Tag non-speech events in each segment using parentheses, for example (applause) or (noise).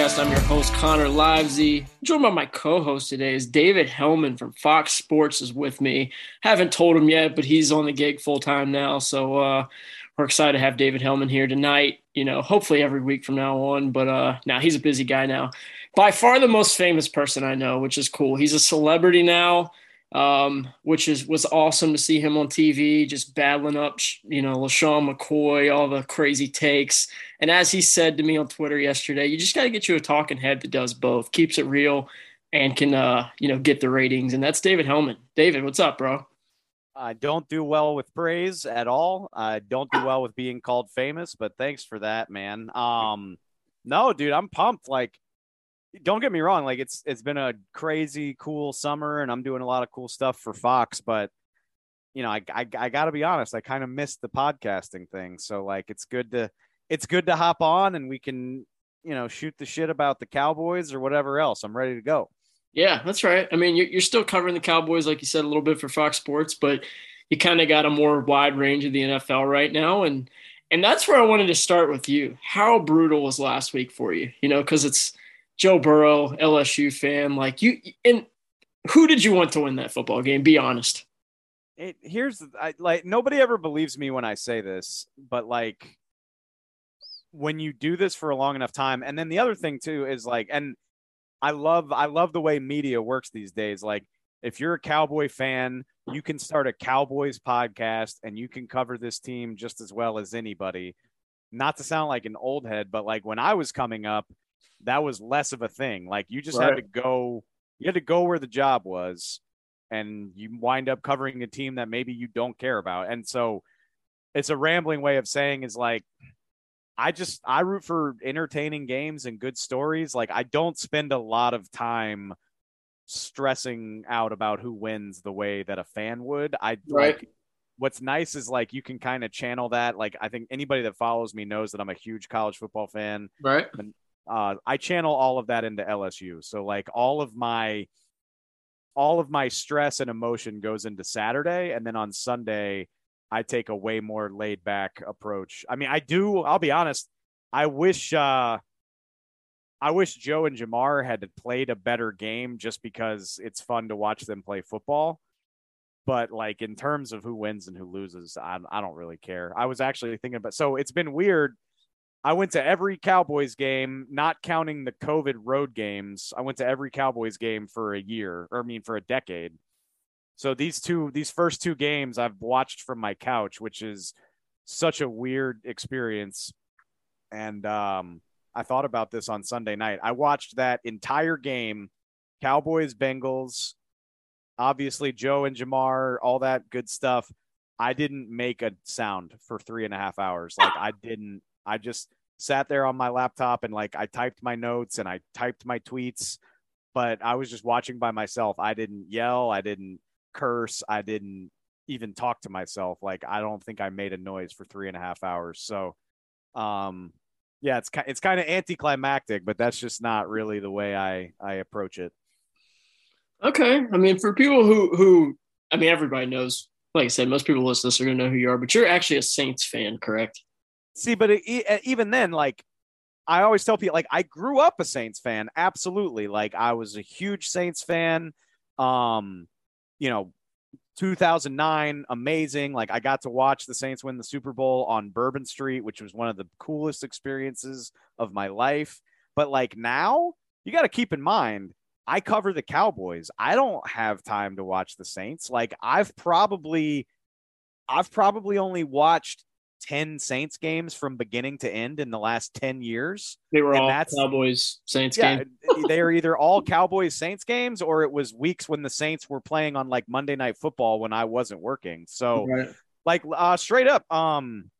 Podcast. I'm your host, Connor Livesay. Joined by my co-host today is David Helman from Fox Sports is with me. Haven't told him yet, but he's on the gig full time now. So uh, we're excited to have David Helman here tonight. You know, hopefully every week from now on. But uh, now he's a busy guy now. By far the most famous person I know, which is cool. He's a celebrity now um, which is was awesome to see him on TV, just battling up, you know, LeSean McCoy, all the crazy takes. And as he said to me on Twitter yesterday, you just got to get you a talking head that does both, keeps it real, and can, uh, you know, get the ratings. And that's David Helman. David, what's up, bro? I don't do well with praise at all. I don't do well with being called famous, but thanks for that, man. Um, no, dude, I'm pumped. Like, don't get me wrong like it's it's been a crazy cool summer and i'm doing a lot of cool stuff for fox but you know i i, I gotta be honest i kind of missed the podcasting thing. So like it's good to it's good to hop on and we can you know shoot the shit about the cowboys or whatever else. I'm ready to go. Yeah that's right. I mean you're, you're still covering the cowboys like you said a little bit for fox sports but you kind of got a more wide range of the nfl right now. And and that's where i wanted to start with you. How brutal was last week for you? You know because it's Joe Burrow, LSU fan, like you and who did you want to win that football game? Be honest. It, here's I, like nobody ever believes me when I say this, but like when you do this for a long enough time, and then the other thing too is like, and I love I love the way media works these days. Like if you're a Cowboy fan, you can start a Cowboys podcast and you can cover this team just as well as anybody. Not to sound like an old head, but like when I was coming up, that was less of a thing. Like you just right. had to go, you had to go where the job was, and you wind up covering a team that maybe you don't care about. And so it's a rambling way of saying is like, I just I root for entertaining games and good stories. Like I don't spend a lot of time stressing out about who wins the way that a fan would. I right. like what's nice is like you can kind of channel that. Like I think anybody that follows me knows that I'm a huge college football fan. Right. Uh, I channel all of that into LSU. So like all of my all of my stress and emotion goes into Saturday, and then on Sunday I take a way more laid back approach. I mean, I do. I'll be honest. I wish. uh I wish Joe and Ja'Marr had played a better game just because it's fun to watch them play football. But like in terms of who wins and who loses, I, I don't really care. I was actually thinking about so it's been weird I went to every Cowboys game, not counting the COVID road games. I went to every Cowboys game for a year, or I mean, for a decade. So these two, these first two games, I've watched from my couch, which is such a weird experience. And um, I thought about this on Sunday night. I watched that entire game, Cowboys, Bengals, obviously Joe and Ja'Marr, all that good stuff. I didn't make a sound for three and a half hours. Like I didn't I just sat there on my laptop and like I typed my notes and I typed my tweets, but I was just watching by myself. I didn't yell, I didn't curse, I didn't even talk to myself. Like I don't think I made a noise for three and a half hours. So, um, yeah, it's it's kind of anticlimactic, but that's just not really the way I I approach it. Okay, I mean, for people who who I mean, everybody knows. Like I said, most people listening to this are going to know who you are, but you're actually a Saints fan, correct? See, but it, even then, like I always tell people, like I grew up a Saints fan, absolutely. Like I was a huge Saints fan. Um, you know, 2009, amazing. Like I got to watch the Saints win the Super Bowl on Bourbon Street, which was one of the coolest experiences of my life. But like now, you got to keep in mind, I cover the Cowboys. I don't have time to watch the Saints. Like I've probably I've probably only watched 10 Saints games from beginning to end in the last 10 years. They were and all Cowboys Saints yeah, games. (laughs) they are either all Cowboys Saints games or it was weeks when the Saints were playing on like Monday night football when I wasn't working. So right. like uh straight up um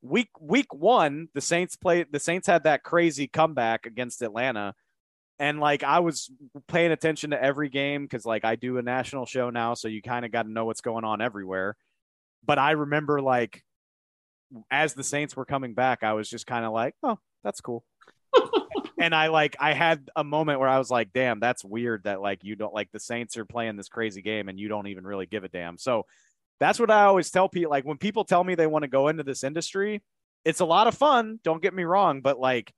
week week 1 the Saints played the Saints had that crazy comeback against Atlanta and like I was paying attention to every game cuz like I do a national show now so you kind of got to know what's going on everywhere. But I remember like as the Saints were coming back, I was just kind of like, oh, that's cool. (laughs) and I like I had a moment where I was like, damn, that's weird that like you don't like the Saints are playing this crazy game and you don't even really give a damn. So that's what I always tell people. Like when people tell me they want to go into this industry, it's a lot of fun. Don't get me wrong, but like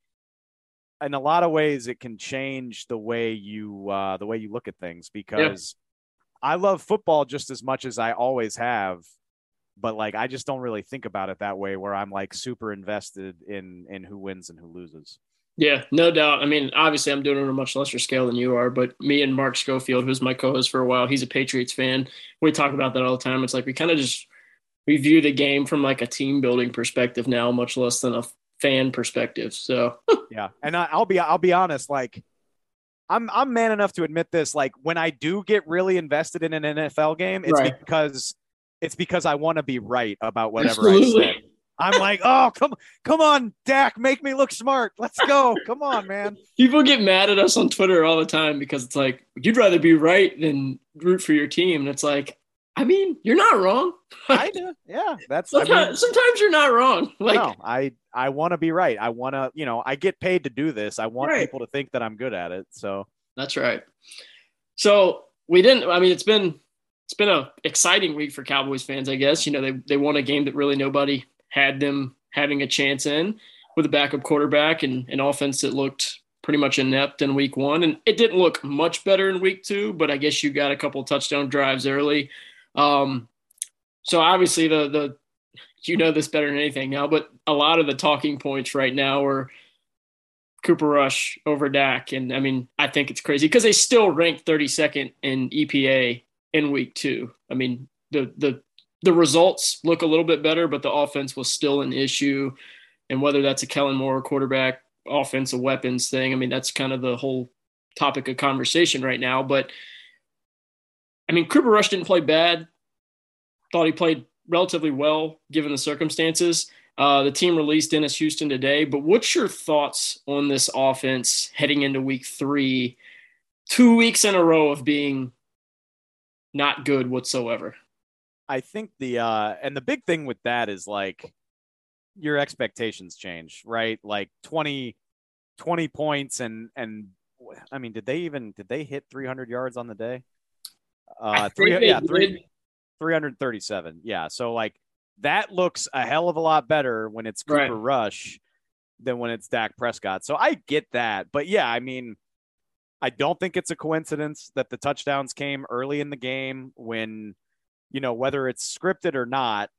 in a lot of ways, it can change the way you uh, the way you look at things because yeah. I love football just as much as I always have but like I just don't really think about it that way where I'm like super invested in in who wins and who loses. Yeah, no doubt. I mean, obviously I'm doing it on a much lesser scale than you are, but me and Mark Schofield, who's my co-host for a while, he's a Patriots fan. We talk about that all the time. It's like we kind of just we view the game from like a team building perspective now, much less than a fan perspective. So (laughs) yeah, and I, I'll be I'll be honest, like I'm I'm man enough to admit this. Like when I do get really invested in an NFL game, it's right. because it's because I want to be right about whatever Absolutely. I said. I'm like, oh, come, come on, Dak, make me look smart. Let's go. Come on, man. People get mad at us on Twitter all the time because it's like you'd rather be right than root for your team, and it's like, I mean, you're not wrong. (laughs) I do. Yeah, that's sometimes, I mean, sometimes you're not wrong. (laughs) Like, no, I I want to be right. I want to, you know, I get paid to do this. I want right. people to think that I'm good at it. So that's right. So we didn't. I mean, it's been it's been a exciting week for Cowboys fans, I guess. You know, they they won a game that really nobody had them having a chance in with a backup quarterback and an offense that looked pretty much inept in week one. And it didn't look much better in week two, but I guess you got a couple touchdown drives early. Um, so obviously the the you know this better than anything now, but a lot of the talking points right now are Cooper Rush over Dak. And I mean, I think it's crazy because they still rank 32nd in EPA in week two. I mean, the the the results look a little bit better, but the offense was still an issue. And whether that's a Kellen Moore quarterback offensive weapons thing, I mean, that's kind of the whole topic of conversation right now. But I mean, Cooper Rush didn't play bad. Thought he played relatively well given the circumstances. Uh, the team released Dennis Houston today, but what's your thoughts on this offense heading into week three? Two weeks in a row of being not good whatsoever. I think the uh and the big thing with that is like your expectations change, right? Like 20 20 points and and I mean, did they even did they hit 300 yards on the day? Uh three, yeah, three, 337. Yeah, so like that looks a hell of a lot better when it's Cooper right. Rush than when it's Dak Prescott. So I get that. But yeah, I mean, I don't think it's a coincidence that the touchdowns came early in the game when, you know, whether it's scripted or not,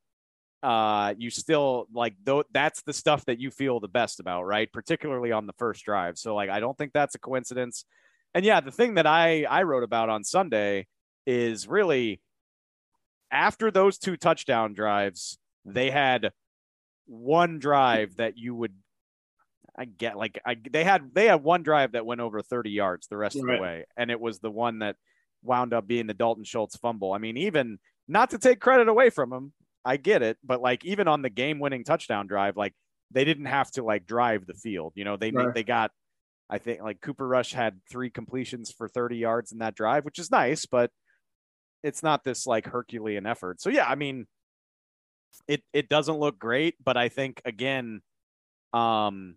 uh, you still like though that's the stuff that you feel the best about, right? Particularly on the first drive. So like I don't think that's a coincidence. And yeah, the thing that I I wrote about on Sunday is really after those two touchdown drives, they had one drive that you would I get like I they had they had one drive that went over 30 yards the rest of the way, and it was the one that wound up being the Dalton Schultz fumble. I mean, even not to take credit away from him, I get it, but like even on the game winning touchdown drive, like they didn't have to like drive the field. You know, they right. they got I think like Cooper Rush had three completions for 30 yards in that drive, which is nice, but it's not this like Herculean effort. So yeah, I mean, it it doesn't look great, but I think again, um,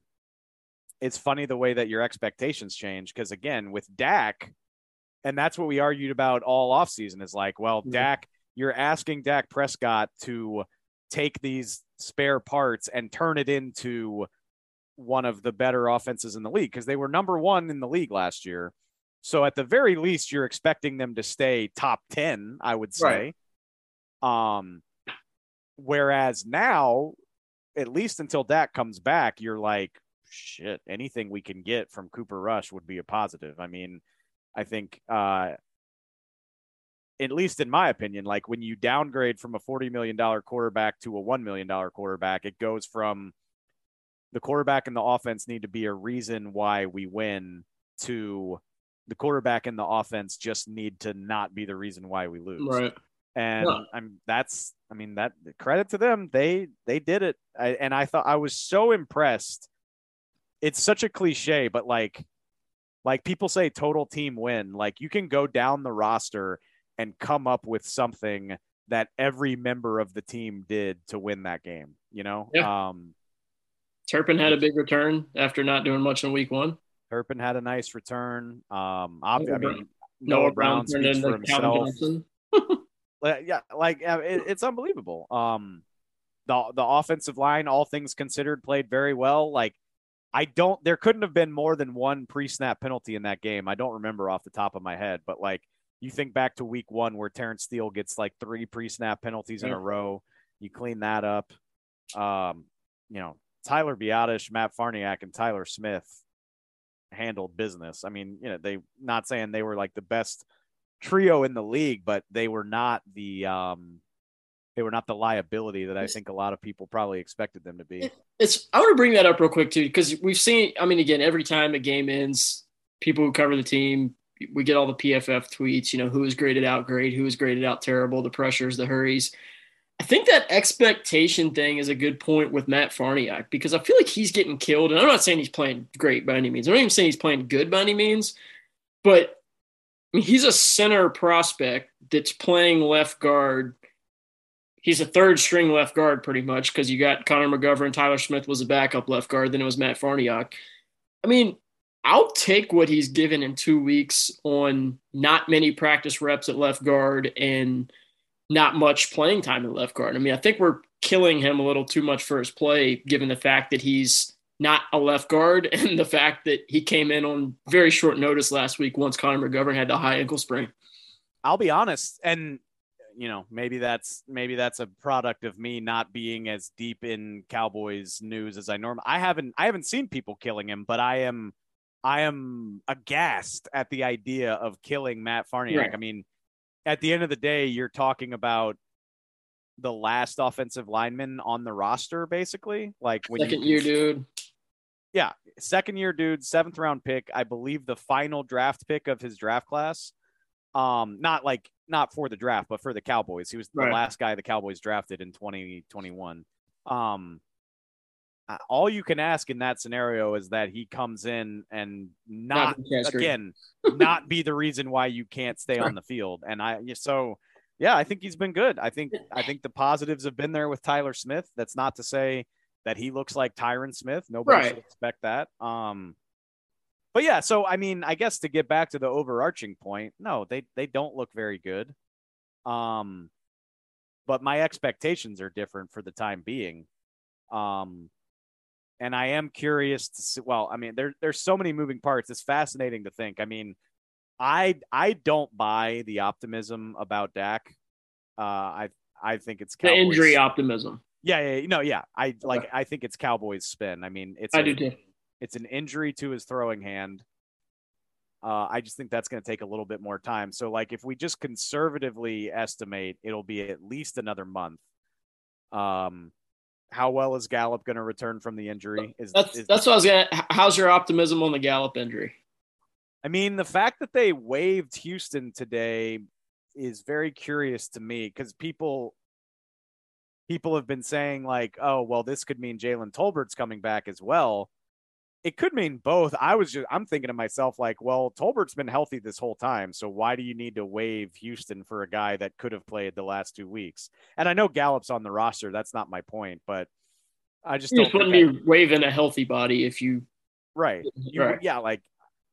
it's funny the way that your expectations change because again with Dak, and that's what we argued about all offseason is like, well, mm-hmm. Dak, you're asking Dak Prescott to take these spare parts and turn it into one of the better offenses in the league because they were number one in the league last year. So at the very least, you're expecting them to stay top 10, I would say. Right. Um, whereas now, at least until Dak comes back, you're like, shit, anything we can get from Cooper Rush would be a positive. I mean, I think, uh, at least in my opinion, like when you downgrade from a $40 million quarterback to a $1 million quarterback, it goes from the quarterback and the offense need to be a reason why we win to the quarterback and the offense just need to not be the reason why we lose. Right. And yeah. I'm that's I mean that credit to them they they did it I, and I thought I was so impressed. It's such a cliche, but like like people say total team win. Like you can go down the roster and come up with something that every member of the team did to win that game. You know, yeah. um, Turpin had a big return after not doing much in week one. Turpin had a nice return. Um, I mean, Noah, Noah Brown, Brown speaks for himself. (laughs) yeah, like it, it's unbelievable. Um, the the offensive line, all things considered, played very well. Like I don't, there couldn't have been more than one pre snap penalty in that game. I don't remember off the top of my head, but like you think back to week one where Terence Steele gets like three pre-snap penalties yeah. in a row. You clean that up. Um, you know, Tyler Biadasz, Matt Farniok, and Tyler Smith handled business. I mean, you know, they not saying they were like the best trio in the league, but they were not the um they were not the liability that I think a lot of people probably expected them to be. It's I want to bring that up real quick too, because we've seen I mean again, every time a game ends, people who cover the team we get all the PFF tweets, you know, who is graded out great, who is graded out terrible, the pressures, the hurries. I think that expectation thing is a good point with Matt Farniok because I feel like he's getting killed. And I'm not saying he's playing great by any means. I'm not even saying he's playing good by any means, but I mean, he's a center prospect that's playing left guard. He's a third string left guard pretty much because you got Connor McGovern, Tyler Smith was a backup left guard, then it was Matt Farniok. I mean, I'll take what he's given in two weeks on not many practice reps at left guard and not much playing time at left guard. I mean, I think we're killing him a little too much for his play, given the fact that he's not a left guard (laughs) and the fact that he came in on very short notice last week once Connor McGovern had the high ankle sprain. I'll be honest, and you know, maybe that's maybe that's a product of me not being as deep in Cowboys news as I normally. I haven't I haven't seen people killing him, but I am I am aghast at the idea of killing Matt Farniok. Right. I mean, at the end of the day, you're talking about the last offensive lineman on the roster, basically. Like when second you, year dude. Yeah, second year dude, seventh round pick. I believe the final draft pick of his draft class. Um, not like not for the draft, but for the Cowboys. He was the right. last guy the Cowboys drafted in 2021. Um, all you can ask in that scenario is that he comes in and not, not again (laughs) not be the reason why you can't stay on the field and i so yeah i think he's been good i think i think the positives have been there with tyler smith that's not to say that he looks like tyron smith nobody right. should expect that um but yeah so i mean i guess to get back to the overarching point no they they don't look very good um but my expectations are different for the time being um and I am curious to see. Well, I mean, there there's so many moving parts. It's fascinating to think. I mean, I I don't buy the optimism about Dak. Uh, I I think it's Cowboys. the injury optimism. Yeah, yeah, no, yeah. I like. I think it's Cowboys spin. I mean, it's I a, do too. It's an injury to his throwing hand. Uh, I just think that's going to take a little bit more time. So, like, if we just conservatively estimate, it'll be at least another month. Um, how well is Gallup going to return from the injury? Is that's is, that's what I was going to. How's your optimism on the Gallup injury? I mean, the fact that they waived Houston today is very curious to me because people people have been saying like, oh, well, this could mean Jalen Tolbert's coming back as well it could mean both. I was just I'm thinking to myself like, well, Tolbert's been healthy this whole time, so why do you need to waive Houston for a guy that could have played the last two weeks? And I know Gallup's on the roster. That's not my point, but I just you just wouldn't be that... waiving a healthy body if you right. You, right. Yeah, like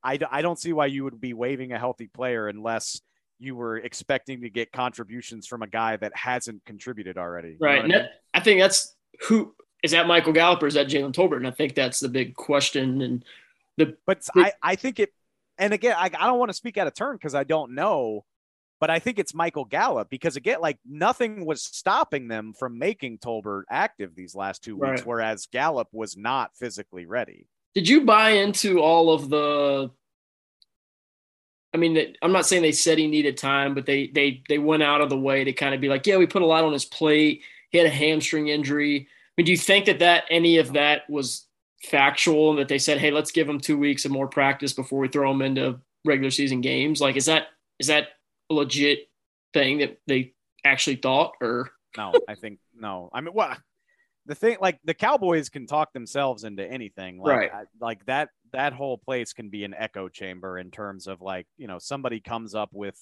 I I don't see why you would be waving a healthy player unless you were expecting to get contributions from a guy that hasn't contributed already. Right. You know I, mean? I think that's who is that Michael Gallup or is that Jalen Tolbert? And I think that's the big question. And the but I, I think it and again, I, I don't want to speak out of turn because I don't know, but I think it's Michael Gallup because again, like nothing was stopping them from making Tolbert active these last two weeks, Right. whereas Gallup was not physically ready. Did you buy into all of the? I mean, I'm not saying they said he needed time, but they they they went out of the way to kind of be like, yeah, we put a lot on his plate. He had a hamstring injury. Mean, do you think that that any of that was factual and that they said, hey, let's give him two weeks of more practice before we throw him into regular season games? Like, is that is that a legit thing that they actually thought, or No, I think no. I mean, what the thing like the Cowboys can talk themselves into anything. Like, Right. I- like that that whole place can be an echo chamber in terms of like you know somebody comes up with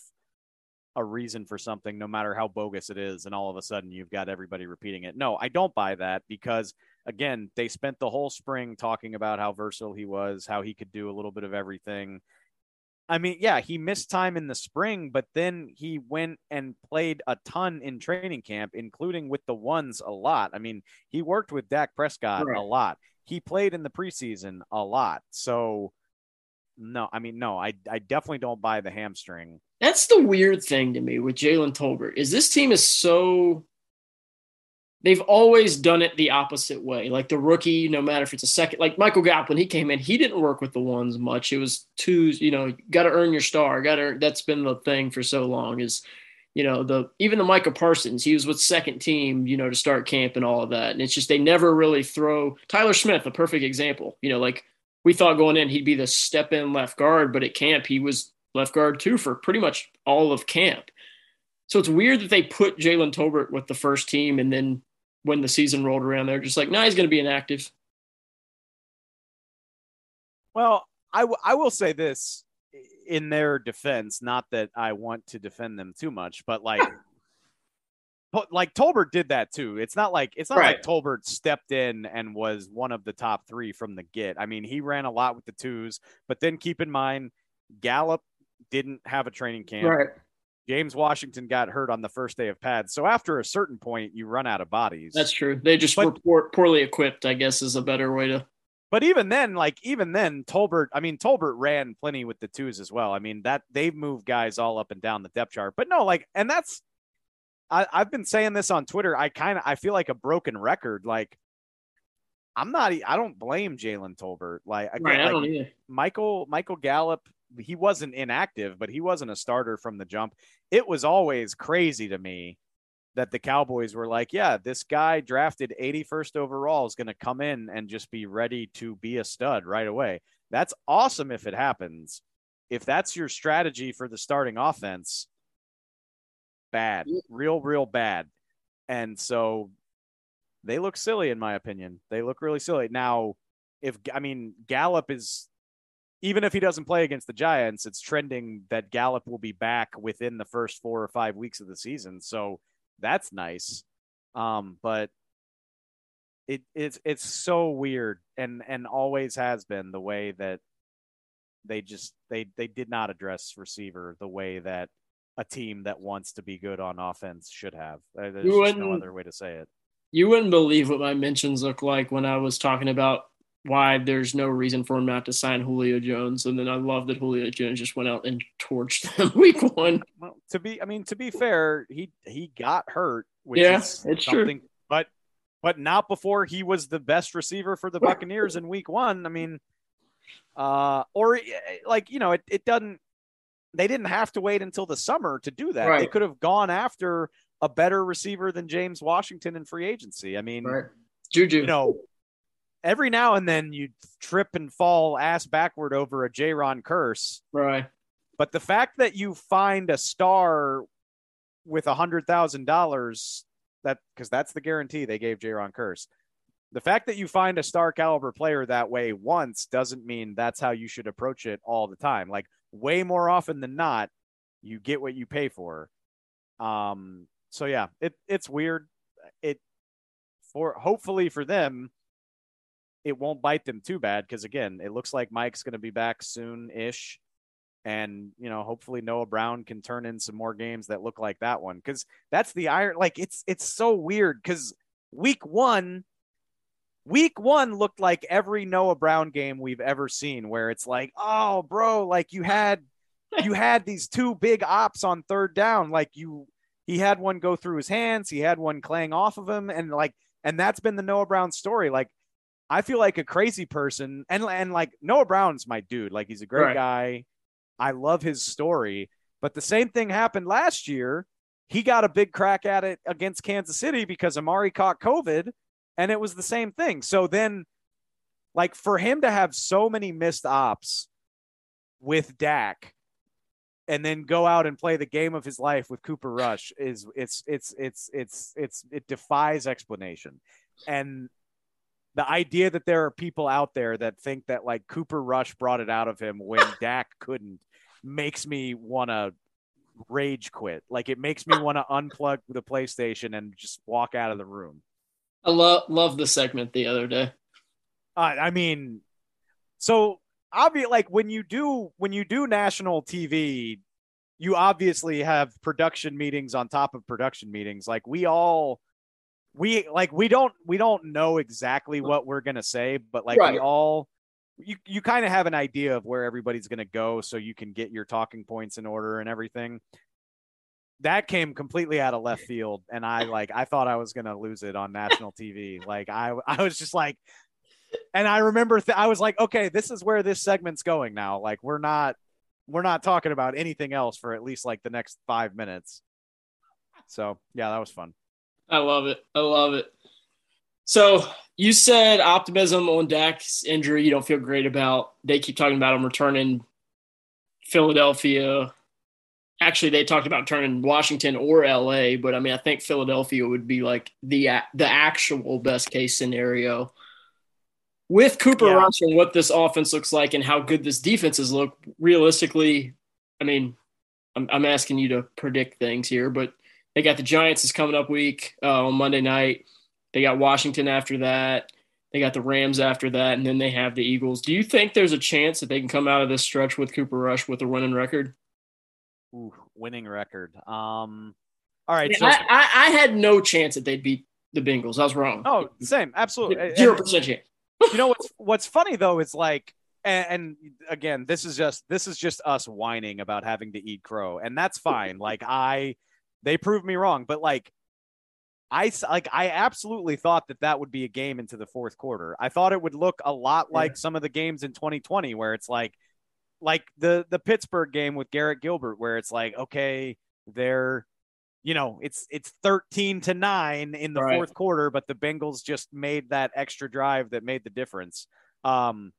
a reason for something, no matter how bogus it is, and all of a sudden you've got everybody repeating it. No, I don't buy that because again, they spent the whole spring talking about how versatile he was, how he could do a little bit of everything. I mean, yeah, he missed time in the spring, but then he went and played a ton in training camp, including with the ones a lot. I mean, he worked with Dak Prescott Right. a lot. He played in the preseason a lot. So, no, I mean, no, I, I definitely don't buy the hamstring. That's the weird thing to me with Jalen Tolbert is this team is so they've always done it the opposite way. Like the rookie, no matter if it's a second, like Michael Gallup when he came in, he didn't work with the ones much. It was twos, you know, got to earn your star. Got to. That's been the thing for so long. Is you know the even the Micah Parsons, he was with second team, you know, to start camp and all of that. And it's just they never really throw Tyler Smith, a perfect example. You know, like we thought going in he'd be the step in left guard, but at camp he was left guard too for pretty much all of camp. So it's weird that they put Jalen Tolbert with the first team, and then when the season rolled around, they're just like, "No, nah, he's going to be inactive." Well, I, w- I will say this in their defense, not that I want to defend them too much, but like, like Tolbert did that too. It's not like it's not Right. like Tolbert stepped in and was one of the top three from the get. I mean, he ran a lot with the twos, but then keep in mind, Gallup didn't have a training camp. James Washington got hurt on the first day of pads. So after a certain point, you run out of bodies. That's true. They just But- were poor, poorly equipped. I guess is a better way to. But even then, like even then, Tolbert. I mean, Tolbert ran plenty with the twos as well. I mean that they've moved guys all up and down the depth chart. But no, like, and that's I, I've been saying this on Twitter. I kind of I feel like a broken record. Like I'm not. I don't blame Jalen Tolbert. Like, again, Right. I like, don't. Michael Michael Gallup, he wasn't inactive, but he wasn't a starter from the jump. It was always crazy to me that the Cowboys were like, yeah, this guy drafted 81st overall is going to come in and just be ready to be a stud right away. That's awesome if it happens. If that's your strategy for the starting offense, bad, real, real bad. And so they look silly, in my opinion. They look really silly. Now, if I mean, Gallup is even if he doesn't play against the Giants, it's trending that Gallup will be back within the first four or five weeks of the season. So that's nice. Um, but it it's it's so weird and and always has been the way that they just they they did not address receiver the way that a team that wants to be good on offense should have. Uh, There's no other way to say it. You wouldn't believe what my mentions look like when I was talking about why there's no reason for him not to sign Julio Jones, and then I love that Julio Jones just went out and torched (laughs) them week one. Well, to be, I mean, to be fair, he he got hurt, which Yeah, is it's true. something, but but not before he was the best receiver for the (laughs) Buccaneers in Week One. I mean, uh, or eh, like you know, it it doesn't. They didn't have to wait until the summer to do that. They could have gone after a better receiver than James Washington in free agency. I mean, Juju. you know, every now and then you trip and fall ass backward over a Jayron Kearse. right. But the fact that you find a star with a hundred thousand dollars, that because that's the guarantee they gave Jayron Kearse. The fact that you find a star caliber player that way once doesn't mean that's how you should approach it all the time. Like way more often than not, you get what you pay for. Um. So yeah, it it's weird. It for hopefully for them, it won't bite them too bad because again, it looks like Mike's going to be back soon ish and you know hopefully Noah Brown can turn in some more games that look like that one because that's the iron like it's it's so weird because week one week one looked like every Noah Brown game we've ever seen, where it's like, oh, bro, like you had you (laughs) had these two big ops on third down. Like you he had one go through his hands, he had one clang off of him, and like and that's been the Noah Brown story. Like I feel like a crazy person, and and like Noah Brown's my dude. Like he's a great right. guy. I love his story. But the same thing happened last year. He got a big crack at it against Kansas City because Amari caught COVID and it was the same thing. So then, like, for him to have so many missed ops with Dak and then go out and play the game of his life with Cooper Rush is it's it's it's it's it's it defies explanation. And the idea that there are people out there that think that like Cooper Rush brought it out of him when (laughs) Dak couldn't makes me want to rage quit. Like it makes me want to unplug the PlayStation and just walk out of the room. I love love the segment the other day. Uh, I mean, so obviously, like when you do when you do national TV, you obviously have production meetings on top of production meetings. Like we all, we like we don't we don't know exactly what we're gonna say, but like right. we all. You, you kind of have an idea of where everybody's going to go so you can get your talking points in order and everything that came completely out of left field and i (laughs) like i thought i was going to lose it on national tv like i i was just like and i remember th- i was like okay this is where this segment's going now. Like we're not we're not talking about anything else for at least like the next 5 minutes. So yeah that was fun. I love it. I love it. So you said optimism on Dak's injury you don't feel great about. They keep talking about him returning Philadelphia actually they talked about turning Washington or LA, but I mean I think Philadelphia would be like the the actual best case scenario. With Cooper yeah. Rush and what this offense looks like and how good this defenses look, realistically, I mean, I'm, I'm asking you to predict things here, but they got the Giants is coming up week uh, on Monday night. They got Washington after that. They got the Rams after that, and then they have the Eagles. Do you think there's a chance that they can come out of this stretch with Cooper Rush with a winning record? Ooh, winning record. Um, all right. I, so, I, I, had no chance that they'd beat the Bengals. I was wrong. Oh, same. Absolutely. Zero percent chance. (laughs) you know what's what's funny though is like, and, and, again, this is just this is just us whining about having to eat crow, and that's fine. like I, they proved me wrong, but like. I like I absolutely thought that that would be a game into the fourth quarter. I thought it would look a lot like yeah. some of the games in 2020 where it's like like the the Pittsburgh game with Garrett Gilbert, where it's like, okay, they're you know, it's it's 13 to 9 in the right. fourth quarter, but the Bengals just made that extra drive that made the difference. Um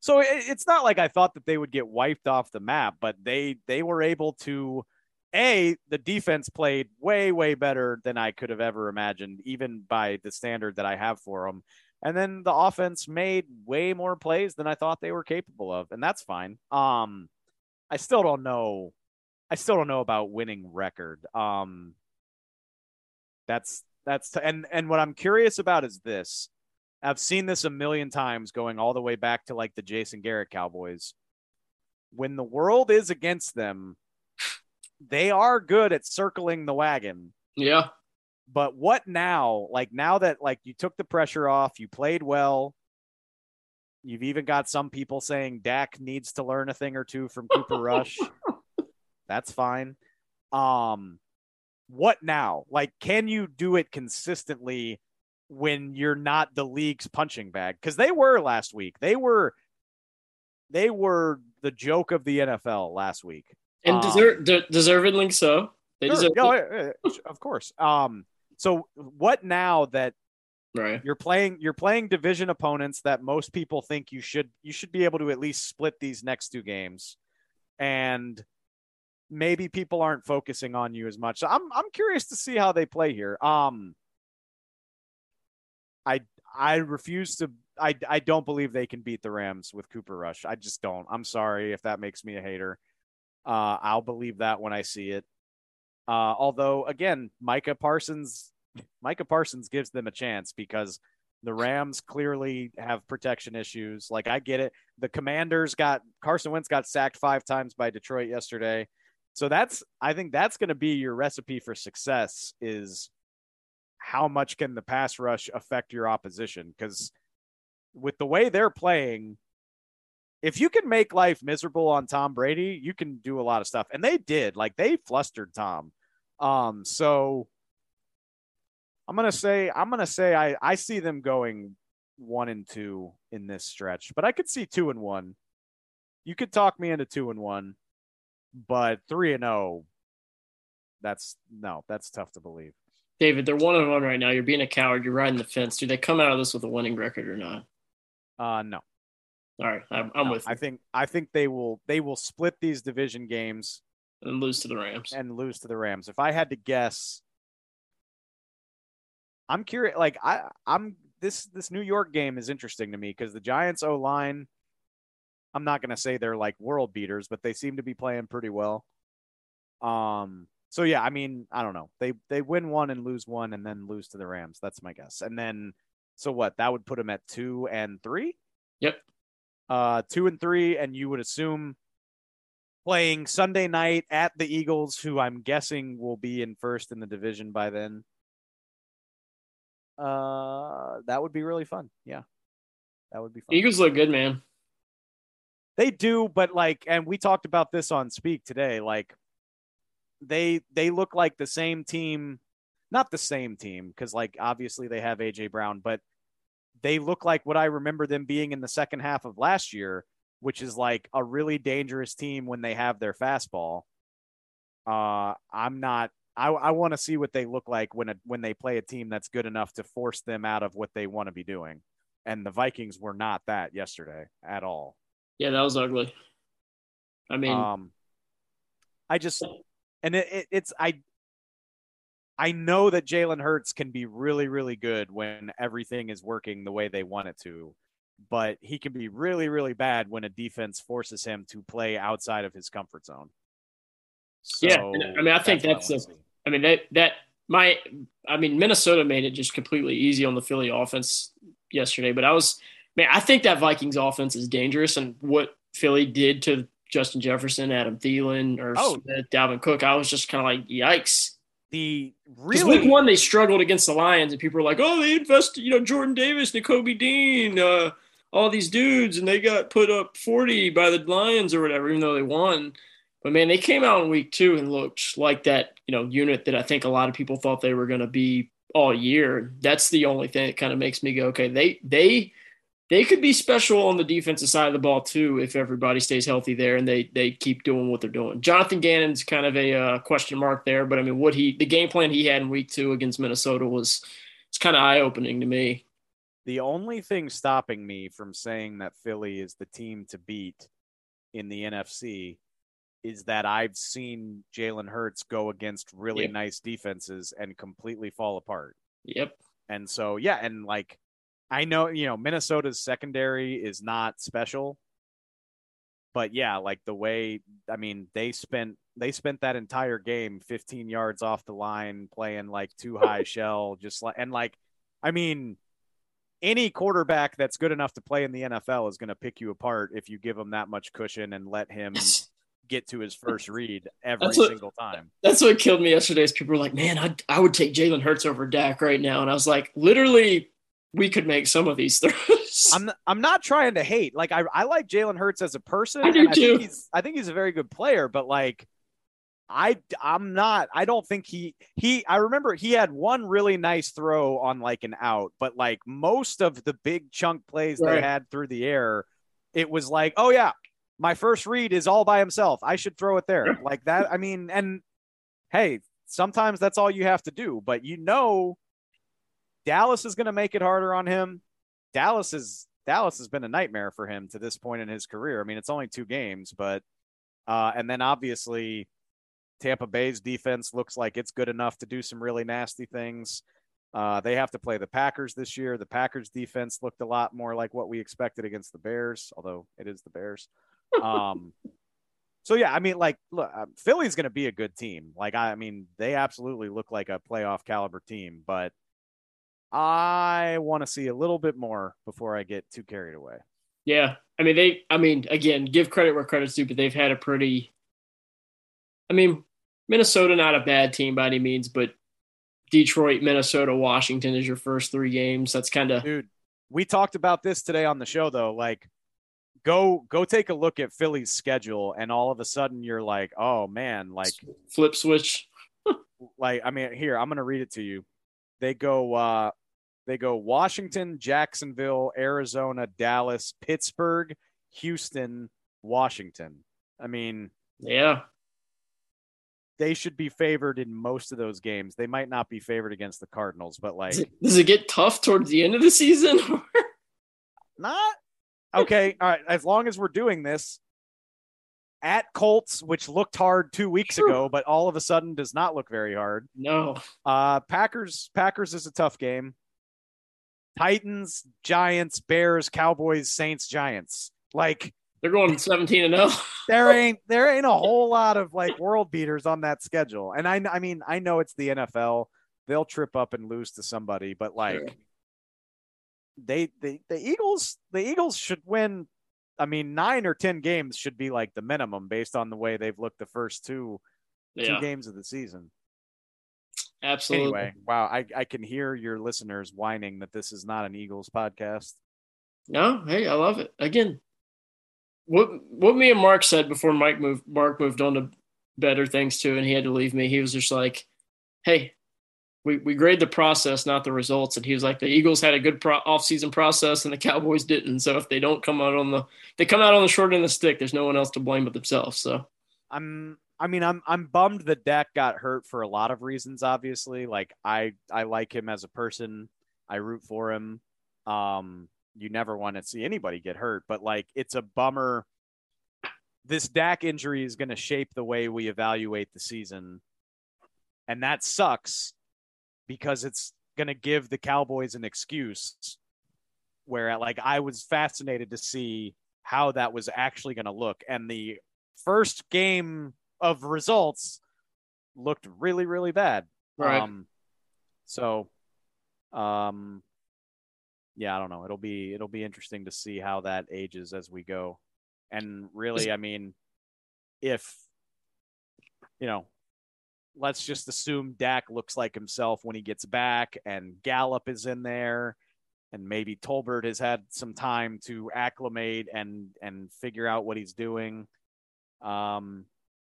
so it, it's not like I thought that they would get wiped off the map, but they they were able to a the defense played way way better than I could have ever imagined, even by the standard that I have for them. And then the offense made way more plays than I thought they were capable of, and that's fine. Um, I still don't know. I still don't know about winning record. Um, that's that's t- and and what I'm curious about is this. I've seen this a million times, going all the way back to like the Jason Garrett Cowboys. When the world is against them, they are good at circling the wagon. Yeah. But what now? Like now that like you took the pressure off, you played well. You've even got some people saying Dak needs to learn a thing or two from Cooper Rush. (laughs) That's fine. Um what now? Like can you do it consistently when you're not the league's punching bag? Cuz they were last week. They were they were the joke of the NFL last week. And um, deserve, de- deservedly so. They sure. deserve of course. Um so what now that right you're playing you're playing division opponents that most people think you should you should be able to at least split these next two games and maybe people aren't focusing on you as much. So I'm I'm curious to see how they play here. Um I I refuse to I I don't believe they can beat the Rams with Cooper Rush. I just don't. I'm sorry if that makes me a hater. Uh I'll believe that when I see it. Uh, although again, Micah Parsons Micah Parsons gives them a chance because the Rams clearly have protection issues. Like I get it. The Commanders got Carson Wentz got sacked five times by Detroit yesterday. So that's I think that's going to be your recipe for success is how much can the pass rush affect your opposition cuz with the way they're playing, if you can make life miserable on Tom Brady, you can do a lot of stuff. And they did. Like they flustered Tom. Um, so I'm gonna say I'm gonna say I I see them going one and two in this stretch, but I could see two and one. You could talk me into two and one, but three and oh, that's no, that's tough to believe. David, they're one and one right now. You're being a coward. You're riding the fence. Do they come out of this with a winning record or not? Uh, no. All right, I'm, I'm no, with. You. I think I think they will they will split these division games and lose to the Rams and lose to the Rams. If I had to guess, I'm curious. Like I, I'm this this New York game is interesting to me because the Giants O line. I'm not going to say they're like world beaters, but they seem to be playing pretty well. Um. So yeah, I mean, I don't know. They they win one and lose one, and then lose to the Rams. That's my guess. And then, so what? That would put them at two and three. Yep. Uh, two and three, and you would assume playing Sunday night at the Eagles, who I'm guessing will be in first in the division by then. Uh, that would be really fun. Yeah, that would be fun. Eagles look good, man. They do, but like, and we talked about this on Speak today. Like, they they look like the same team, not the same team, because like obviously they have AJ Brown, but they look like what I remember them being in the second half of last year, which is like a really dangerous team when they have their fastball. Uh, I'm not I, I want to see what they look like when a, when they play a team that's good enough to force them out of what they want to be doing. And the Vikings were not that yesterday at all. Yeah, that was ugly. I mean, um, I just and it, it, it's I I know that Jalen Hurts can be really really good when everything is working the way they want it to, but he can be really really bad when a defense forces him to play outside of his comfort zone. So yeah, I mean, I think that's, that's a, I mean that that my I mean Minnesota made it just completely easy on the Philly offense yesterday, but I was man, I think that Vikings offense is dangerous, and what Philly did to Justin Jefferson, Adam Thielen, or oh. Smith, Dalvin Cook, I was just kind of like, yikes. The really week one they struggled against the Lions, and people were like, "Oh, they invested, you know, Jordan Davis, Nakobe Dean, uh, all these dudes, and they got put up forty by the Lions or whatever, even though they won." But man, they came out in week two and looked like that, you know, unit that I think a lot of people thought they were going to be all year. That's the only thing that kind of makes me go, okay, they they they could be special on the defensive side of the ball too if everybody stays healthy there and they they keep doing what they're doing. Jonathan Gannon's kind of a uh, question mark there, but I mean, what he the game plan he had in week two against Minnesota was it's kind of eye opening to me. The only thing stopping me from saying that Philly is the team to beat in the NFC is that I've seen Jalen Hurts go against really yep. nice defenses and completely fall apart. Yep. And so, yeah, and like I know, you know, Minnesota's secondary is not special, but yeah, like the way I mean, they spent they spent that entire game 15 yards off the line playing like too high (laughs) shell, just like and like I mean, any quarterback that's good enough to play in the NFL is going to pick you apart if you give him that much cushion and let him (laughs) get to his first read (laughs) every what, single time. That's what killed me yesterday. Is people were like, "Man, I I would take Jalen Hurts over Dak right now," and I was like, literally, we could make some of these throws. I'm I'm not trying to hate. Like I I like Jalen Hurts as a person. I do I too. Think he's, I think he's a very good player, but like. I I'm not I don't think he he I remember he had one really nice throw on like an out, but like most of the big chunk plays right. they had through the air, it was like, oh yeah, my first read is all by himself. I should throw it there. like that. I mean, and hey, sometimes that's all you have to do, but you know Dallas is going to make it harder on him. Dallas is Dallas has been a nightmare for him to this point in his career. I mean, it's only two games, but uh and then obviously Tampa Bay's defense looks like it's good enough to do some really nasty things. Uh, they have to play the Packers this year. The Packers defense looked a lot more like what we expected against the Bears, although it is the Bears. (laughs) Um, so yeah, I mean, like, look, uh, Philly's going to be a good team. Like, I, I mean, they absolutely look like a playoff caliber team, but I want to see a little bit more before I get too carried away. Yeah, I mean, they. I mean, again, give credit where credit's due, but they've had a pretty. I mean, Minnesota not a bad team by any means, but Detroit, Minnesota, Washington is your first three games. That's kind of dude. we talked about this today on the show though. Like, go go take a look at Philly's schedule, and all of a sudden you're like, oh man, like flip switch. (laughs) like I mean, here I'm gonna read it to you. They go uh they go Washington, Jacksonville, Arizona, Dallas, Pittsburgh, Houston, Washington. I mean, yeah. They should be favored in most of those games. They might not be favored against the Cardinals, but like Does it, does it get tough towards the end of the season? (laughs) not okay. All right. As long as we're doing this at Colts, which looked hard two weeks True. ago, but all of a sudden does not look very hard. No. Uh, Packers. Packers is a tough game. Titans, Giants, Bears, Cowboys, Saints, Giants. Like they're going 17 and 0. there (laughs) ain't there ain't a whole lot of like world beaters on that schedule. And I I mean, I know it's the NFL. They'll trip up and lose to somebody, but like they the the Eagles the Eagles should win I mean, 9 or 10 games should be like the minimum based on the way they've looked the first two yeah. two games of the season. Absolutely. Anyway, wow, I, I can hear your listeners whining that this is not an Eagles podcast. No, hey, I love it. Again, what what me and Mark said before Mike moved Mark moved on to better things too, and he had to leave me. He was just like, "Hey, we, we grade the process, not the results." And he was like, "The Eagles had a good pro- offseason process, and the Cowboys didn't. So if they don't come out on the they come out on the short end of the stick, there's no one else to blame but themselves." So I'm I mean, I'm I'm bummed that Dak got hurt for a lot of reasons. Obviously, like I I like him as a person. I root for him. Um, you never want to see anybody get hurt, but like it's a bummer. This Dak injury is going to shape the way we evaluate the season, and that sucks because it's going to give the Cowboys an excuse. Where like I was fascinated to see how that was actually going to look, and the first game of results looked really really bad. Right. Um, so, um, yeah, I don't know. It'll be it'll be interesting to see how that ages as we go. And really, I mean, if you know, let's just assume Dak looks like himself when he gets back, and Gallup is in there, and maybe Tolbert has had some time to acclimate and and figure out what he's doing. Um,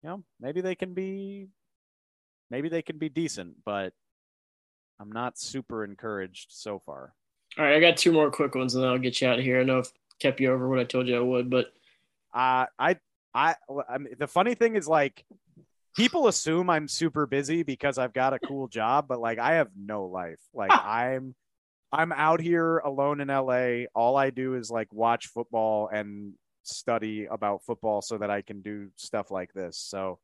you know, maybe they can be maybe they can be decent, but I'm not super encouraged so far. All right, I got two more quick ones, and then I'll get you out of here. I know I've kept you over what I told you I would, but uh, I, I, I mean, the funny thing is like people assume I'm super busy because I've got a cool job, but like I have no life. Like (laughs) I'm, I'm out here alone in LA. All I do is like watch football and study about football so that I can do stuff like this. So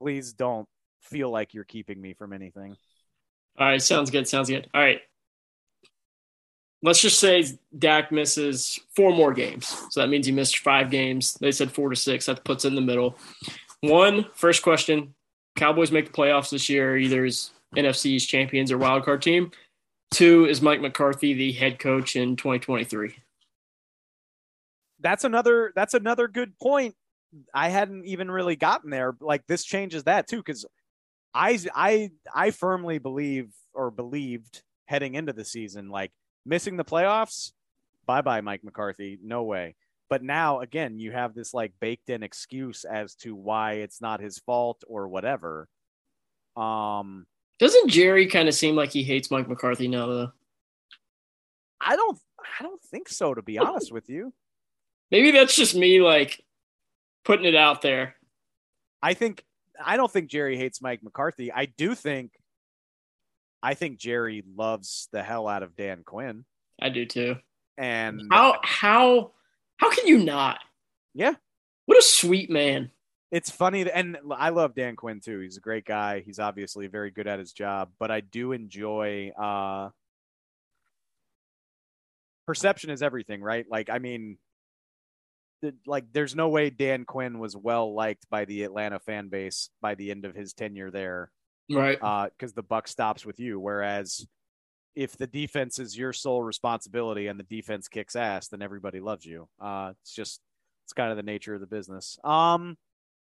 please don't feel like you're keeping me from anything. All right, sounds good. Sounds good. All right. Let's just say Dak misses four more games. So that means he missed five games. They said four to six. That puts in the middle. One, first question Cowboys make the playoffs this year, either as NFC's champions or wildcard team. Two, is Mike McCarthy the head coach in 2023? That's another that's another good point. I hadn't even really gotten there. Like this changes that too, because I I I firmly believe or believed heading into the season, like missing the playoffs, bye bye Mike McCarthy, no way. But now again, you have this like baked in excuse as to why it's not his fault or whatever. Um doesn't Jerry kind of seem like he hates Mike McCarthy now though? I don't I don't think so to be honest with you. Maybe that's just me like putting it out there. I think I don't think Jerry hates Mike McCarthy. I do think I think Jerry loves the hell out of Dan Quinn. I do too. And how how how can you not? Yeah. What a sweet man. It's funny that, and I love Dan Quinn too. He's a great guy. He's obviously very good at his job, but I do enjoy uh perception is everything, right? Like I mean, like there's no way Dan Quinn was well liked by the Atlanta fan base by the end of his tenure there. Right. Uh cuz the buck stops with you whereas if the defense is your sole responsibility and the defense kicks ass then everybody loves you. Uh it's just it's kind of the nature of the business. Um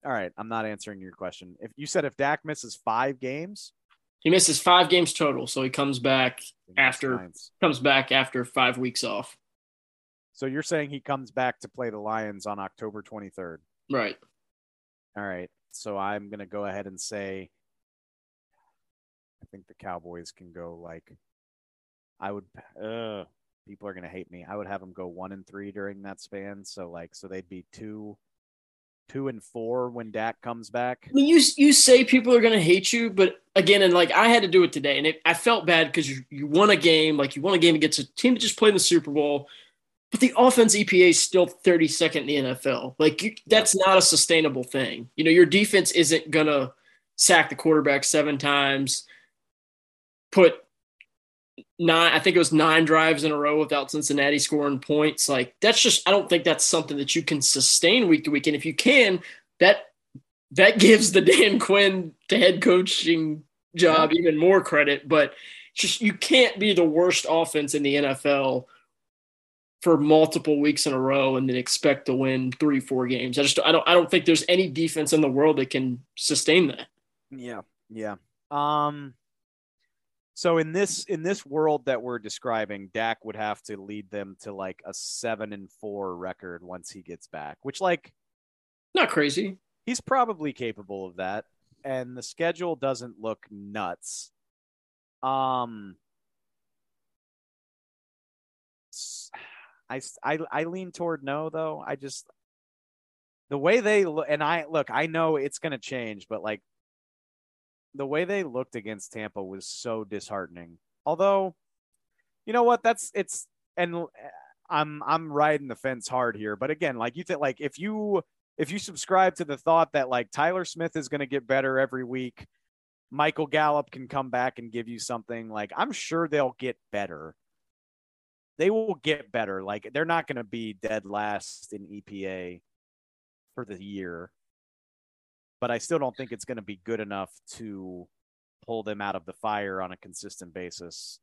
all right, I'm not answering your question. If you said if Dak misses 5 games, he misses 5 games total, so he comes back after comes back after five weeks off. So you're saying he comes back to play the Lions on October 23rd. Right. All right. So I'm going to go ahead and say I think the Cowboys can go like I would uh people are going to hate me. I would have them go 1 and 3 during that span, so like so they'd be 2 2 and 4 when Dak comes back. I mean, you you say people are going to hate you, but again, and like I had to do it today, and it, I felt bad because you you won a game, like you won a game against a team that just played in the Super Bowl, but the offense EPA is still 32nd in the NFL. Like you, that's not a sustainable thing. You know, your defense isn't gonna sack the quarterback seven times, put nine, I think it was nine drives in a row without Cincinnati scoring points. Like that's just, I don't think that's something that you can sustain week to week. And if you can, that that (laughs) gives the Dan Quinn to head coaching job even more credit. But just you can't be the worst offense in the NFL for multiple weeks in a row and then expect to win three, four games. I just I don't I don't think there's any defense in the world that can sustain that. Yeah. Yeah. Um so in this in this world that we're describing, Dak would have to lead them to like a 7 and 4 record once he gets back, which like Not crazy. he's probably capable of that and the schedule doesn't look nuts. Um I, I, I lean toward no though. I just the way they look and I look, I know it's going to change, but like the way they looked against Tampa was so disheartening. Although, you know what? That's it's and uh, I'm I'm riding the fence hard here, but again, like you think like if you if you subscribe to the thought that like Tyler Smith is going to get better every week, Michael Gallup can come back and give you something, like I'm sure they'll get better. They will get better. Like they're not going to be dead last in EPA for the year but I still don't think it's going to be good enough to pull them out of the fire on a consistent basis.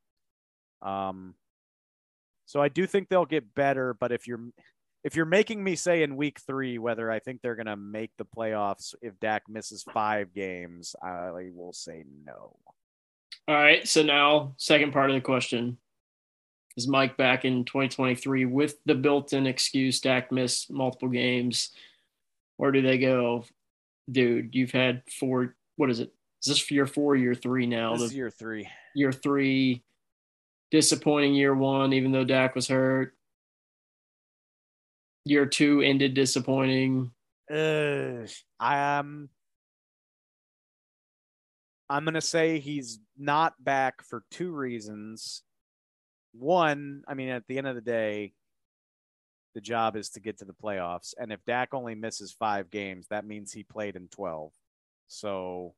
Um, so I do think they'll get better, but if you're if you're making me say in week three whether I think they're going to make the playoffs if Dak misses five games, I will say no. All right. So now, second part of the question is Mike back in 2023 with the built in excuse Dak missed multiple games? Where do they go? Dude, you've had four. What is it? Is this year four, year three now? This The is year three. year three, disappointing year one, even though Dak was hurt. Year two ended disappointing. Uh, I'm I'm gonna say he's not back for two reasons. One, I mean, at the end of the day, the job is to get to the playoffs, and if Dak only misses five games, that means he played in twelve. So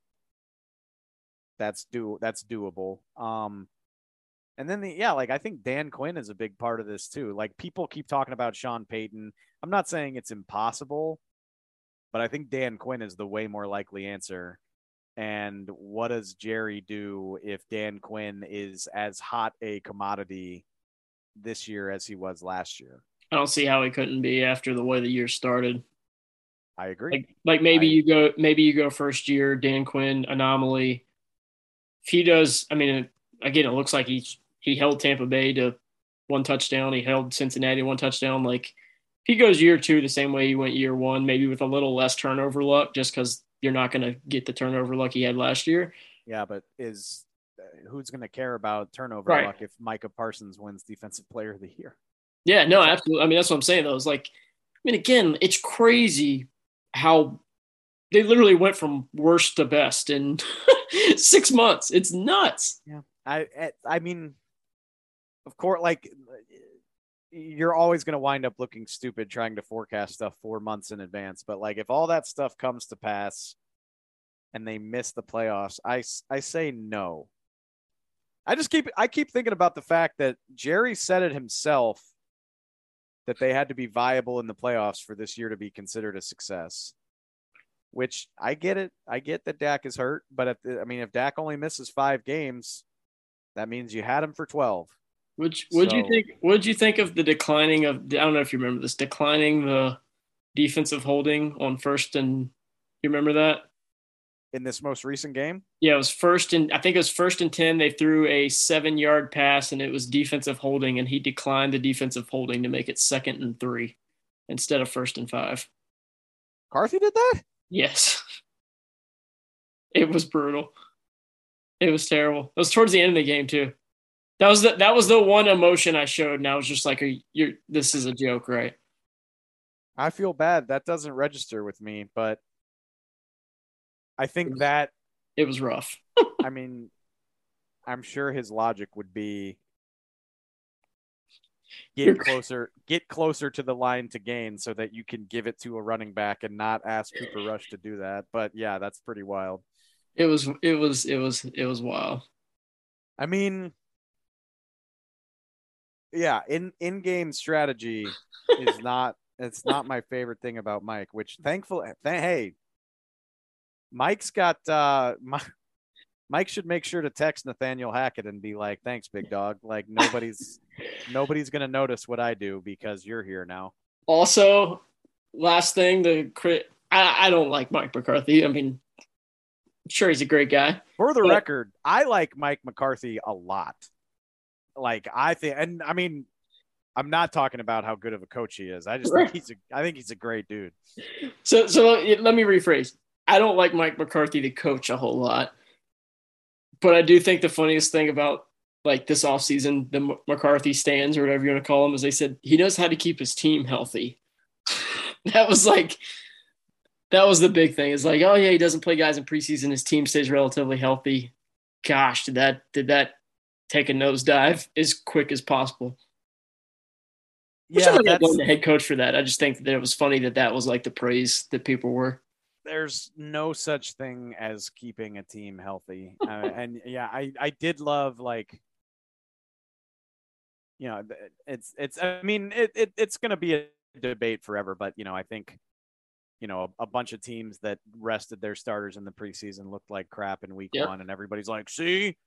that's do that's doable. Um, and then the yeah, like I think Dan Quinn is a big part of this too. Like people keep talking about Sean Payton. I'm not saying it's impossible, but I think Dan Quinn is the way more likely answer. And what does Jerry do if Dan Quinn is as hot a commodity this year as he was last year? I don't see how he couldn't be after the way the year started. I agree. Like, like maybe I- you go, maybe you go first year, Dan Quinn anomaly. If he does, I mean, again, it looks like he he held Tampa Bay to one touchdown. He held Cincinnati one touchdown. Like, if he goes year two the same way he went year one, maybe with a little less turnover luck, just because you're not going to get the turnover luck he had last year. yeah, but is uh, who's going to care about turnover Right. luck if Micah Parsons wins Defensive Player of the Year? Yeah, no, absolutely. I mean, that's what I'm saying though. It's like, I mean, again, it's crazy how they literally went from worst to best in (laughs) six months. It's nuts. I I- I mean, of course, like you're always going to wind up looking stupid trying to forecast stuff four months in advance. But like, if all that stuff comes to pass and they miss the playoffs, I, I say no. I just keep I keep thinking about the fact that Jerry said it himself that they had to be viable in the playoffs for this year to be considered a success. Which I get it. I get that Dak is hurt, but if, I mean, if Dak only misses five games, that means you had him for 12. Would would you So- think? Would you think of the declining of? I don't know if you remember this. Declining the defensive holding on first and you remember that? in this most recent game? Yeah, it was first and I think it was first and 10. They threw a seven yard pass and it was defensive holding, and he declined the defensive holding to make it second and three instead of first and five. Carthy did that? Yes. (laughs) It was brutal. It was terrible. It was towards the end of the game too. That was the that was the one emotion I showed, and I was just like, "You're this is a joke, right?" I feel bad. That doesn't register with me, but I think that it was rough. (laughs) I mean, I'm sure his logic would be get closer, get closer to the line to gain so that you can give it to a running back and not ask Cooper Rush to do that. But yeah, that's pretty wild. It was it was it was it was wild. I mean, yeah, in in game strategy is not it's not my favorite thing about Mike, which thankfully th- hey, Mike's got uh (laughs) my Mike should make sure to text Nathaniel Hackett and be like, "Thanks, big dog." Like nobody's (laughs) nobody's gonna notice what I do because you're here now. Also, last thing, the crit. I, I don't like Mike McCarthy. I mean, I'm sure he's a great guy. For the but, record, I like Mike McCarthy a lot. Like I think, and I mean, I'm not talking about how good of a coach he is. I just think (laughs) he's a. I think he's a great dude. So, so let me rephrase. I don't like Mike McCarthy to coach a whole lot but I do think the funniest thing about like this offseason, the McCarthy stands or whatever you want to call him, is they said he knows how to keep his team healthy. (laughs) that was like that was the big thing. It's like, oh yeah, he doesn't play guys in preseason. His team stays relatively healthy. Gosh, did that did that take a nosedive as quick as possible? Yeah, that's the head coach for that. I just think that it was funny that that was like the praise that people were there's no such thing as keeping a team healthy. (laughs) uh, and yeah, I I did love like you know it's it's I mean it, it it's going to be a debate forever, but you know I think you know a, a, bunch of teams that rested their starters in the preseason looked like crap in week yep. one, and everybody's like, see.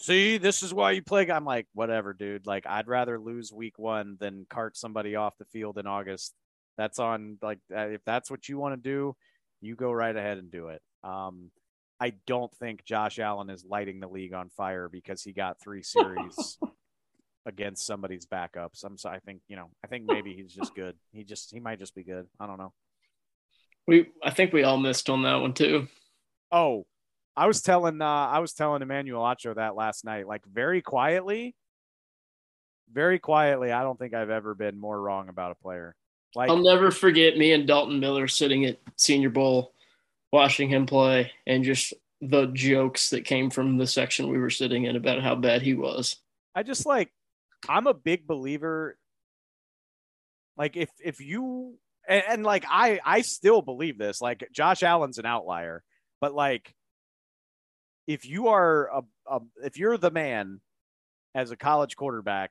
See, this is why you play. I'm like, whatever, dude. Like, I'd rather lose week one than cart somebody off the field in August. That's on like if that's what you want to do you go right ahead and do it. Um, I don't think Josh Allen is lighting the league on fire because he got three series (laughs) against somebody's backups. I'm so I think you know I think maybe he's just good. He just he might just be good. I don't know. We I think we all missed on that one too. Oh, I was telling uh, I was telling Emmanuel Acho that last night, like very quietly, very quietly. I don't think I've ever been more wrong about a player. Like, I'll never forget me and Dalton Miller sitting at Senior Bowl, watching him play, and just the jokes that came from the section we were sitting in about how bad he was. I just like, I'm a big believer. Like, if if you and, and like I I still believe this. Like, Josh Allen's an outlier, but like, if you are a, a if you're the man as a college quarterback,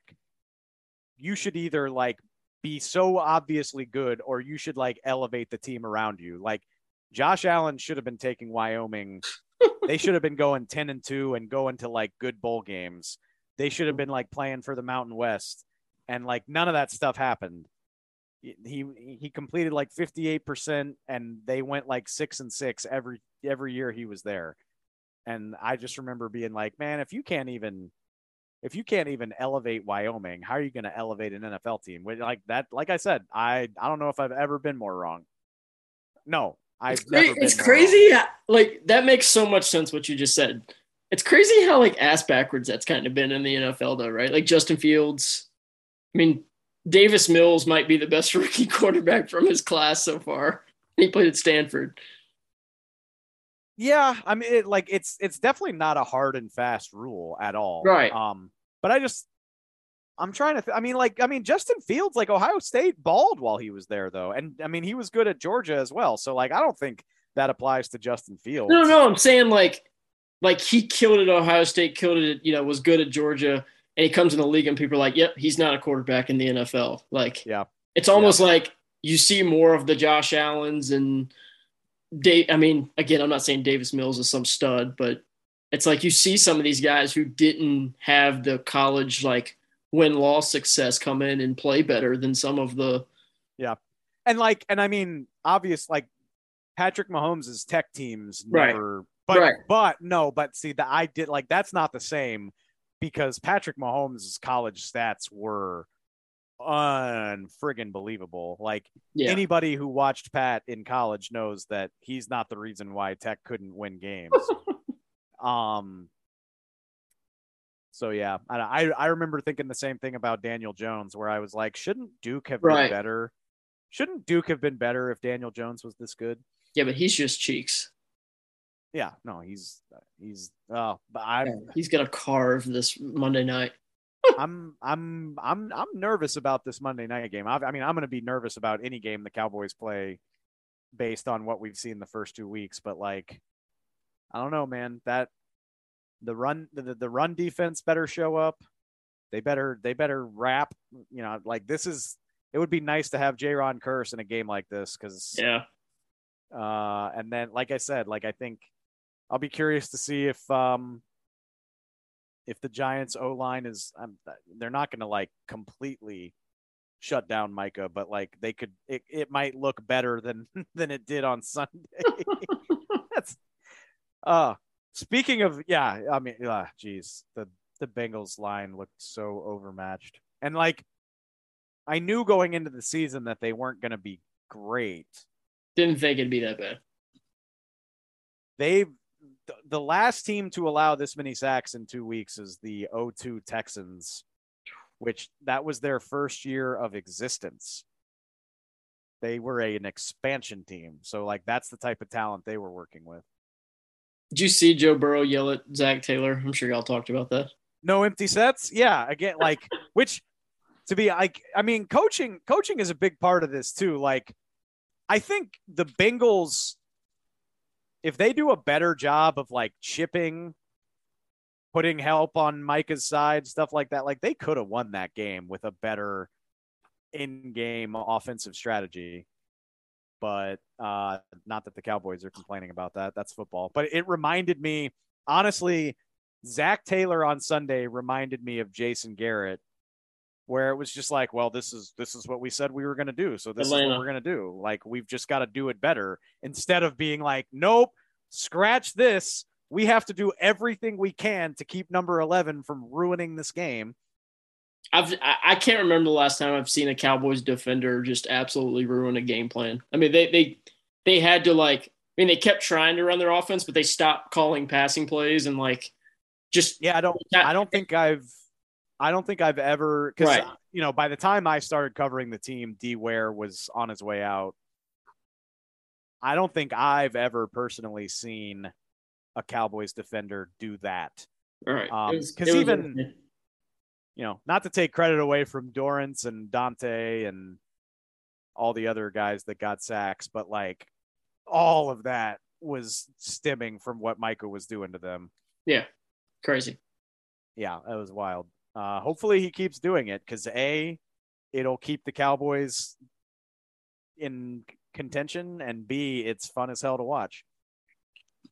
you should either like be so obviously good or you should like elevate the team around you. Like Josh Allen should have been taking Wyoming. they should have been going 10 and 2 and going to like good bowl games. They should have been like playing for the Mountain West and like none of that stuff happened. He he completed like 58% and they went like 6 and 6 every every year he was there. And I just remember being like, man, if you can't even if you can't even elevate Wyoming, how are you going to elevate an NFL team? Like that, like I said, I I don't know if I've ever been more wrong. No, I've it's never. It's crazy. How, like that makes so much sense what you just said. It's crazy how like ass backwards that's kind of been in the NFL though, right? Like Justin Fields. I mean, Davis Mills might be the best (laughs) rookie quarterback from his class so far. He played at Stanford. Yeah, I mean, it, like it's it's definitely not a hard and fast rule at all. Right. Um, but I just I'm trying to. Th- I mean, like, I mean, Justin Fields, like Ohio State, balled while he was there, though, and I mean, he was good at Georgia as well. So, like, I don't think that applies to Justin Fields. No, no, I'm saying like, like he killed it at Ohio State, killed it, you know, was good at Georgia, and he comes in the league, and people are like, "Yep, he's not a quarterback in the NFL." Like, yeah, it's almost yeah. like you see more of the Josh Allen's and Dave, I mean, again, I'm not saying Davis Mills is some stud, but it's like you see some of these guys who didn't have the college like win loss success come in and play better than some of the yeah and like and i mean obvious like patrick mahomes' tech teams never right. But Right. but no, but see that I did like that's not the same because Patrick Mahomes' college stats were unfriggin' believable. Like Yeah. anybody who watched Pat in college knows that he's not the reason why Tech couldn't win games. (laughs) um. So yeah, I, I I remember thinking the same thing about Daniel Jones, where I was like, shouldn't Duke have Right. been better? Shouldn't Duke have been better if Daniel Jones was this good? yeah, but he's just cheeks. Yeah, no, he's he's oh, but I'm He's gonna carve this Monday night. I'm I'm I'm I'm nervous about this Monday night game. I, I mean, I'm going to be nervous about any game the Cowboys play based on what we've seen the first two weeks. But like, I don't know, man. That the run the, the run defense better show up. They better they better wrap. You know, like this is. It would be nice to have Jayron Kearse in a game like this because Yeah. uh, and then, like I said, like I think I'll be curious to see if um if the Giants O line is um, they're not going to like completely shut down Micah, but like they could it, it might look better than (laughs) than it did on Sunday. (laughs) That's uh speaking of yeah, I mean uh geez, the the Bengals line looked so overmatched. And like I knew going into the season that they weren't going to be great. Didn't think it'd be that bad. they th- the last team to allow this many sacks in two weeks is the 02 Texans, which that was their first year of existence. They were a, an expansion team. So like that's the type of talent they were working with. Did you see Joe Burrow yell at Zac Taylor? I'm sure y'all talked about that. No empty sets. Yeah. Again, like (laughs) which to be like, I mean, coaching, coaching is a big part of this too. Like, I think the Bengals, if they do a better job of like chipping, putting help on Micah's side, stuff like that, like they could have won that game with a better in-game offensive strategy. But uh, not that the Cowboys are complaining about that. That's football. But it reminded me, honestly, Zac Taylor on Sunday reminded me of Jason Garrett, where it was just like, well, this is this is what we said we were going to do, so this is what we're going to do. Like we've just got to do it better instead of being like, nope, scratch this. We have to do everything we can to keep number eleven from ruining this game. I've I I can't remember the last time I've seen a Cowboys defender just absolutely ruin a game plan. I mean, they they they had to like. I mean, they kept trying to run their offense, but they stopped calling passing plays and like just Yeah, I don't. I don't think I've. I don't think I've ever because Right. you know by the time I started covering the team, D Ware was on his way out. I don't think I've ever personally seen a Cowboys defender do that. all right. Um, It was- 'cause it was even-. You know, not to take credit away from Dorance and Dante and all the other guys that got sacks, but like all of that was stemming from what Micah was doing to them. yeah, crazy. yeah, that was wild. Uh, hopefully he keeps doing it because a, it'll keep the Cowboys in contention, and b, it's fun as hell to watch.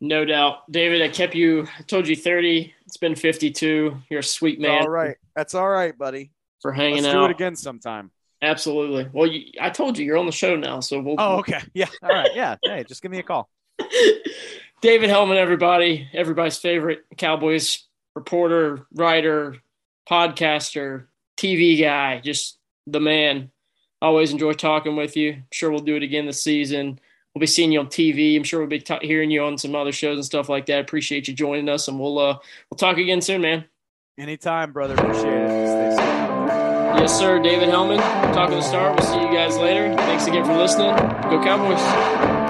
No doubt, David. I kept you. I told you thirty. It's been fifty-two. You're a sweet man all right, that's all right, buddy. for hanging Let's out. do it again sometime. Absolutely. Well, you, I told you you're on the show now, so we'll. Oh, okay, (laughs) yeah, all right, yeah. Hey, just give me a call. (laughs) David Helman, everybody, everybody's favorite Cowboys reporter, writer, podcaster, TV guy, just the man. Always enjoy talking with you. I'm sure we'll do it again this season. We'll be seeing you on TV. I'm sure we'll be ta- hearing you on some other shows and stuff like that. Appreciate you joining us, and we'll uh we'll talk again soon, man. Anytime, brother. Appreciate it. Yes, sir. David Helman, talking to the star. We'll see you guys later. Thanks again for listening. Go Cowboys.